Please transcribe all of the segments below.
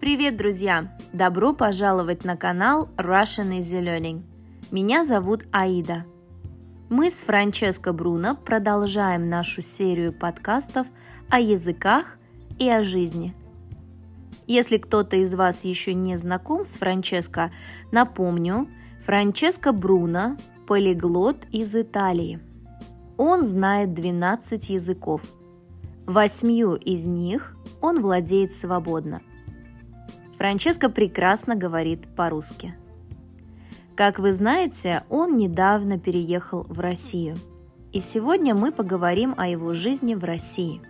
Привет, друзья! Добро пожаловать на канал Russian Easy Learning. Меня зовут Аида. Мы с Франческо Бруно продолжаем нашу серию подкастов о языках и о жизни. Если кто-то из вас еще не знаком с Франческо, напомню, Франческо Бруно – полиглот из Италии. Он знает 12 языков. Восьмью из них он владеет свободно. Франческо прекрасно говорит по-русски. Как вы знаете, он недавно переехал в Россию. И сегодня мы поговорим о его жизни в России.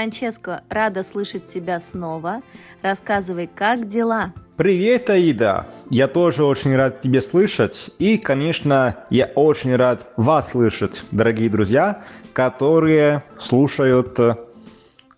Франческо! Рада слышать тебя снова. Рассказывай, как дела? Привет, Аида! Я тоже очень рад тебя слышать. И, конечно, я очень рад вас слышать, дорогие друзья, которые слушают э,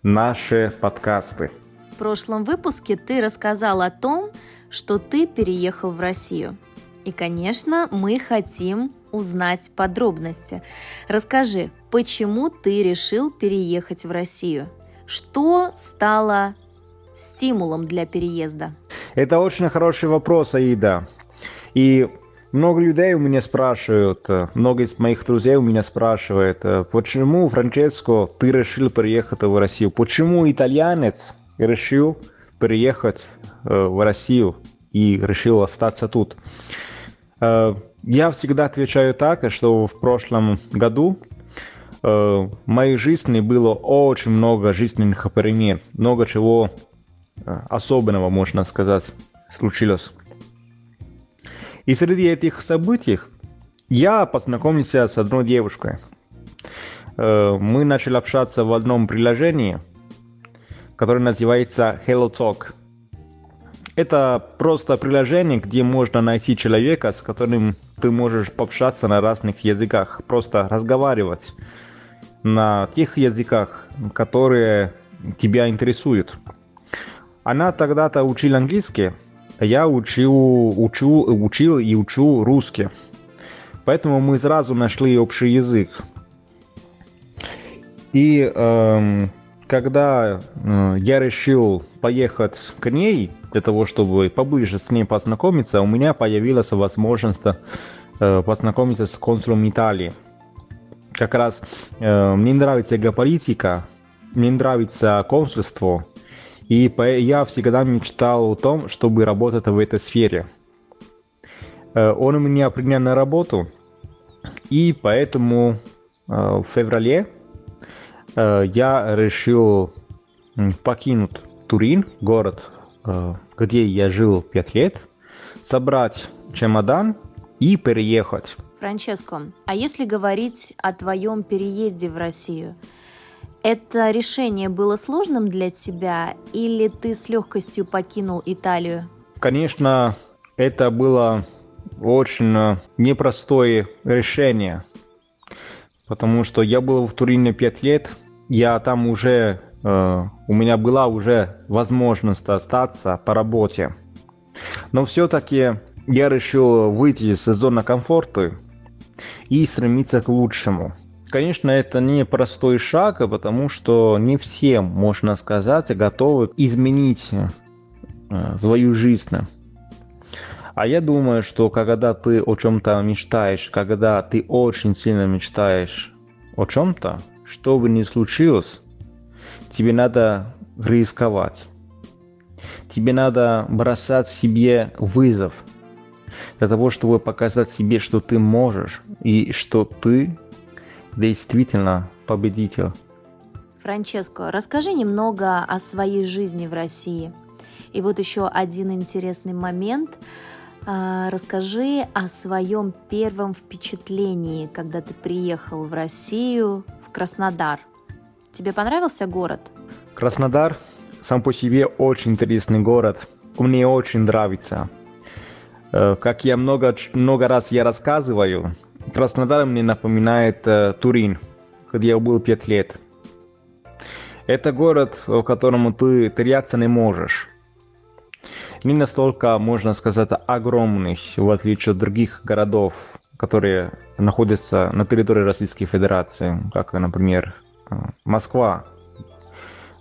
наши подкасты. В прошлом выпуске ты рассказал о том, что ты переехал в Россию. И, конечно, мы хотим узнать подробности. Расскажи, почему ты решил переехать в Россию? Что стало стимулом для переезда? Это очень хороший вопрос, Аида. И много людей у меня спрашивают, э, много из моих друзей у меня спрашивают, э, почему, Франческо, ты решил переехать в Россию? Почему итальянец решил переехать э, в Россию и решил остаться тут? Я всегда отвечаю так, что в прошлом году в моей жизни было очень много жизненных перемен, много чего особенного, можно сказать, случилось. И среди этих событий я познакомился с одной девушкой. Э, мы начали общаться в одном приложении, которое называется Hello Talk. Это просто приложение, где можно найти человека, с которым ты можешь пообщаться на разных языках, просто разговаривать на тех языках, которые тебя интересуют. Она тогда-то учила английский, а я учил, учу, учил и учу русский. Поэтому мы сразу нашли общий язык. И э, когда э, я решил поехать к ней, для того, чтобы поближе с ней познакомиться, у меня появилась возможность э, познакомиться с консулом Италии. Как раз э, мне нравится геополитика, мне нравится консульство, и я всегда мечтал о том, чтобы работать в этой сфере. Э, он меня принял на работу, и поэтому э, в феврале э, я решил покинуть Турин, город, где я жил пять лет, собрать чемодан и переехать. Франческо, а если говорить о твоем переезде в Россию – это решение было сложным для тебя или ты с легкостью покинул Италию? Конечно, это было очень э, непростое решение, потому что я был в Турине пять лет, я там уже, э, у меня была уже возможность остаться по работе. Но все-таки я решил выйти из зоны комфорта и стремиться к лучшему – конечно, это не простой шаг, а потому что не все, можно сказать, готовы изменить э, свою жизнь. А я думаю, что когда ты о чем-то мечтаешь, когда ты очень сильно мечтаешь о чем-то, что бы ни случилось, тебе надо рисковать. Тебе надо бросать себе вызов для того, чтобы показать себе, что ты можешь и что ты действительно победитель. Франческо, расскажи немного о своей жизни в России. И вот еще один интересный момент. А, расскажи о своем первом впечатлении, когда ты приехал в Россию, в Краснодар. Тебе понравился город? Краснодар сам по себе очень интересный город. Мне очень нравится. Э, как я много, много раз я рассказываю, Краснодар мне напоминает э, Турин, где я был пять лет. Это город, в котором ты теряться не можешь. не настолько, можно сказать, огромный, в отличие от других городов, которые находятся на территории Российской Федерации, как, например, Москва,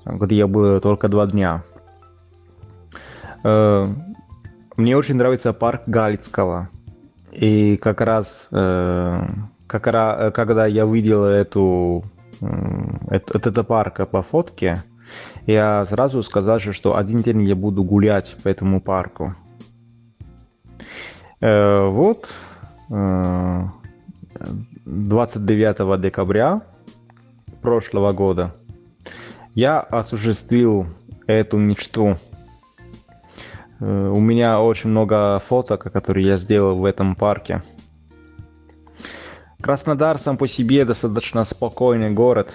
где я был только два дня. Мне очень нравится парк Галицкого. И как раз, как раз когда я видел эту, этот, этот парк по фотке, я сразу сказал, что один день я буду гулять по этому парку. Вот 29 декабря прошлого года я осуществил эту мечту. У меня очень много фоток, которые я сделал в этом парке. Краснодар сам по себе достаточно спокойный город.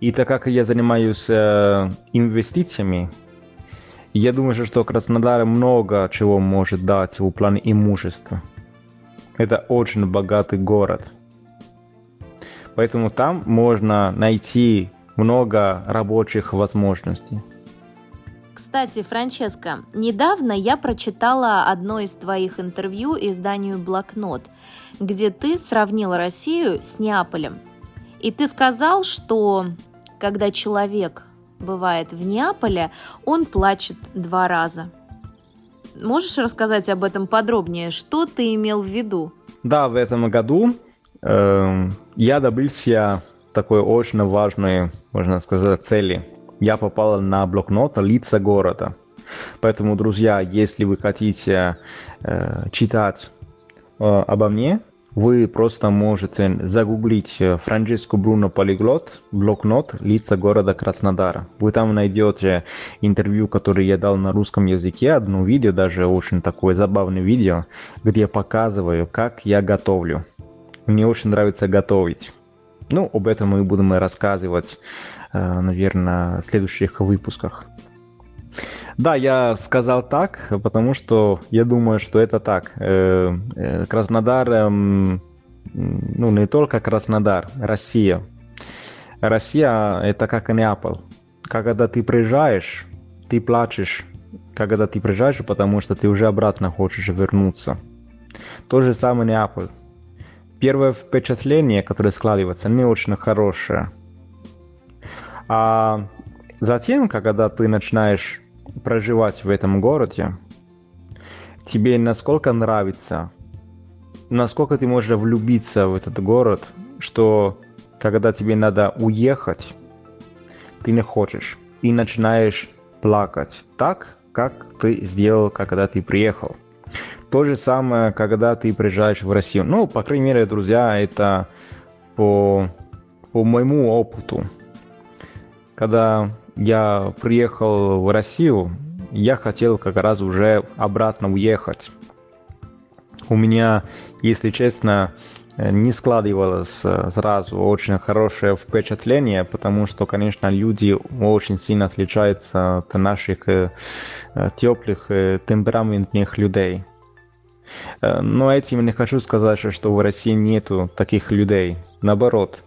И так как я занимаюсь э, инвестициями, я думаю, что Краснодар много чего может дать в плане имущества. Это очень богатый город. Поэтому там можно найти много рабочих возможностей. Кстати, Франческо, недавно я прочитала одно из твоих интервью изданию «Блокнот», где ты сравнил Россию с Неаполем. И ты сказал, что когда человек бывает в Неаполе, он плачет два раза. Можешь рассказать об этом подробнее? Что ты имел в виду? Да, в этом году э, я добился такой очень важной, можно сказать, цели. Я попал на блокнот «Лица города». Поэтому, друзья, если вы хотите э, читать э, обо мне, вы просто можете загуглить э, Франческо Бруно Полиглот, блокнот «Лица города Краснодара». Вы там найдете интервью, которое я дал на русском языке, одно видео, даже очень такое забавное видео, где я показываю, как я готовлю. Мне очень нравится готовить. Ну, об этом мы будем рассказывать, наверное, в следующих выпусках. Да, я сказал так, потому что я думаю, что это так. Э, э, Краснодар, эм, ну не только Краснодар, Россия. Россия это как Неаполь. Когда ты приезжаешь, ты плачешь, когда ты приезжаешь, потому что ты уже обратно хочешь вернуться. То же самое Неаполь. Первое впечатление, которое складывается, не очень хорошее. А затем, когда ты начинаешь проживать в этом городе, тебе насколько нравится, насколько ты можешь влюбиться в этот город, что когда тебе надо уехать, ты не хочешь и начинаешь плакать так, как ты сделал, когда ты приехал. То же самое, когда ты приезжаешь в Россию. Ну, по крайней мере, друзья, это по, по моему опыту. Когда я приехал в Россию, я хотел как раз уже обратно уехать. У меня, если честно, не складывалось сразу очень хорошее впечатление, потому что, конечно, люди очень сильно отличаются от наших э, теплых, э, темпераментных людей. Э, но этим не хочу сказать, что в России нету таких людей. Наоборот, Э,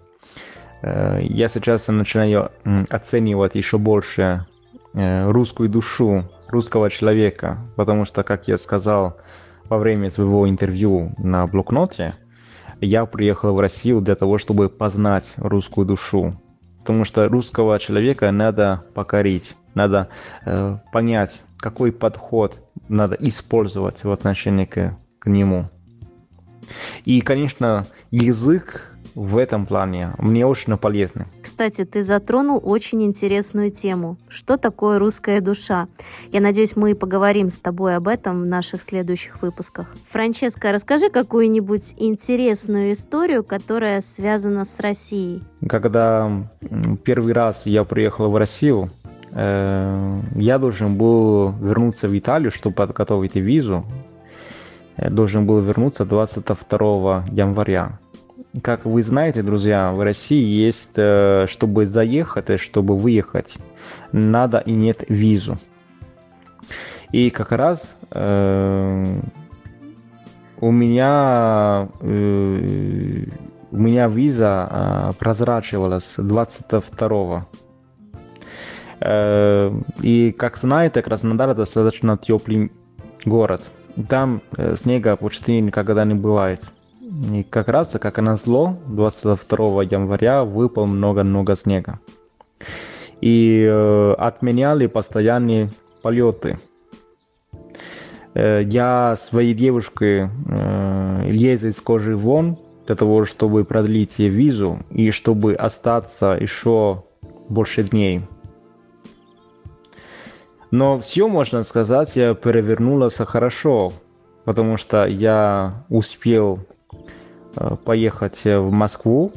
я сейчас начинаю оценивать еще больше э, русскую душу русского человека, потому что, как я сказал во время своего интервью на блокноте, я приехал в Россию для того, чтобы познать русскую душу. Потому что русского человека надо покорить, надо э, понять, какой подход надо использовать в отношении к, к нему. И, конечно, язык в этом плане мне очень полезны. Кстати, ты затронул очень интересную тему. Что такое русская душа? Я надеюсь, мы поговорим с тобой об этом в наших следующих выпусках. Франческа, расскажи какую-нибудь интересную историю, которая связана с Россией. Когда первый раз я приехал в Россию, э, я должен был вернуться в Италию, чтобы подготовить визу. Должен был вернуться 22 января как вы знаете, друзья, в России есть, э, чтобы заехать, и чтобы выехать, надо и нет визу. И как раз э, у меня э, у меня виза э, прозрачивалась 22 -го. И, как знаете, Краснодар достаточно теплый город. Там снега почти никогда не бывает. И как раз, как и назло, 22 января выпал много-много снега. И э, отменяли постоянные полеты. Э, я своей девушке э, лез из кожи вон для того, чтобы продлить ей визу и чтобы остаться еще больше дней. Но все, можно сказать, перевернулось хорошо, потому что я успел Э, поехать в Москву.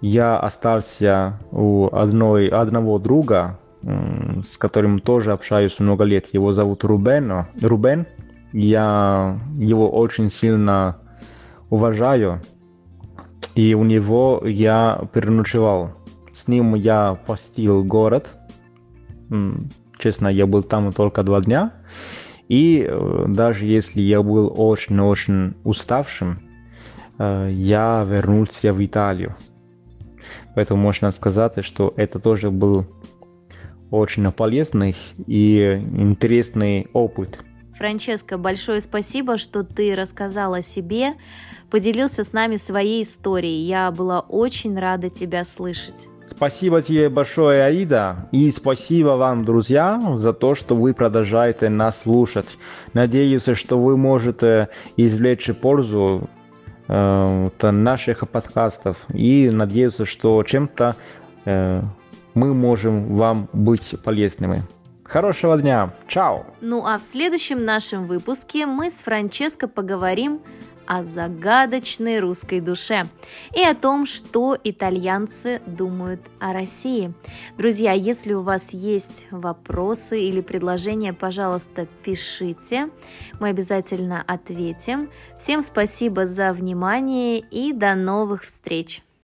Я остался у одной, одного друга, с которым тоже общаюсь много лет. Его зовут Рубен. Рубен. Я его очень сильно уважаю. И у него я переночевал. С ним я постил город. Честно, я был там только два дня. И э, даже если я был очень-очень уставшим, Э, я вернулся в Италию. Поэтому можно сказать, что это тоже был очень полезный и интересный опыт. Франческо, большое спасибо, что ты рассказал о себе, поделился с нами своей историей. Я была очень рада тебя слышать. Спасибо тебе большое, Аида, и спасибо вам, друзья, за то, что вы продолжаете нас слушать. Надеюсь, что вы можете извлечь пользу э, наших подкастов и надеюсь, что чем-то э, мы можем вам быть полезными. Хорошего дня! Чао! Ну а в следующем нашем выпуске мы с Франческо поговорим о загадочной русской душе и о том, что итальянцы думают о России. Друзья, если у вас есть вопросы или предложения, пожалуйста, пишите. Мы обязательно ответим. Всем спасибо за внимание и до новых встреч!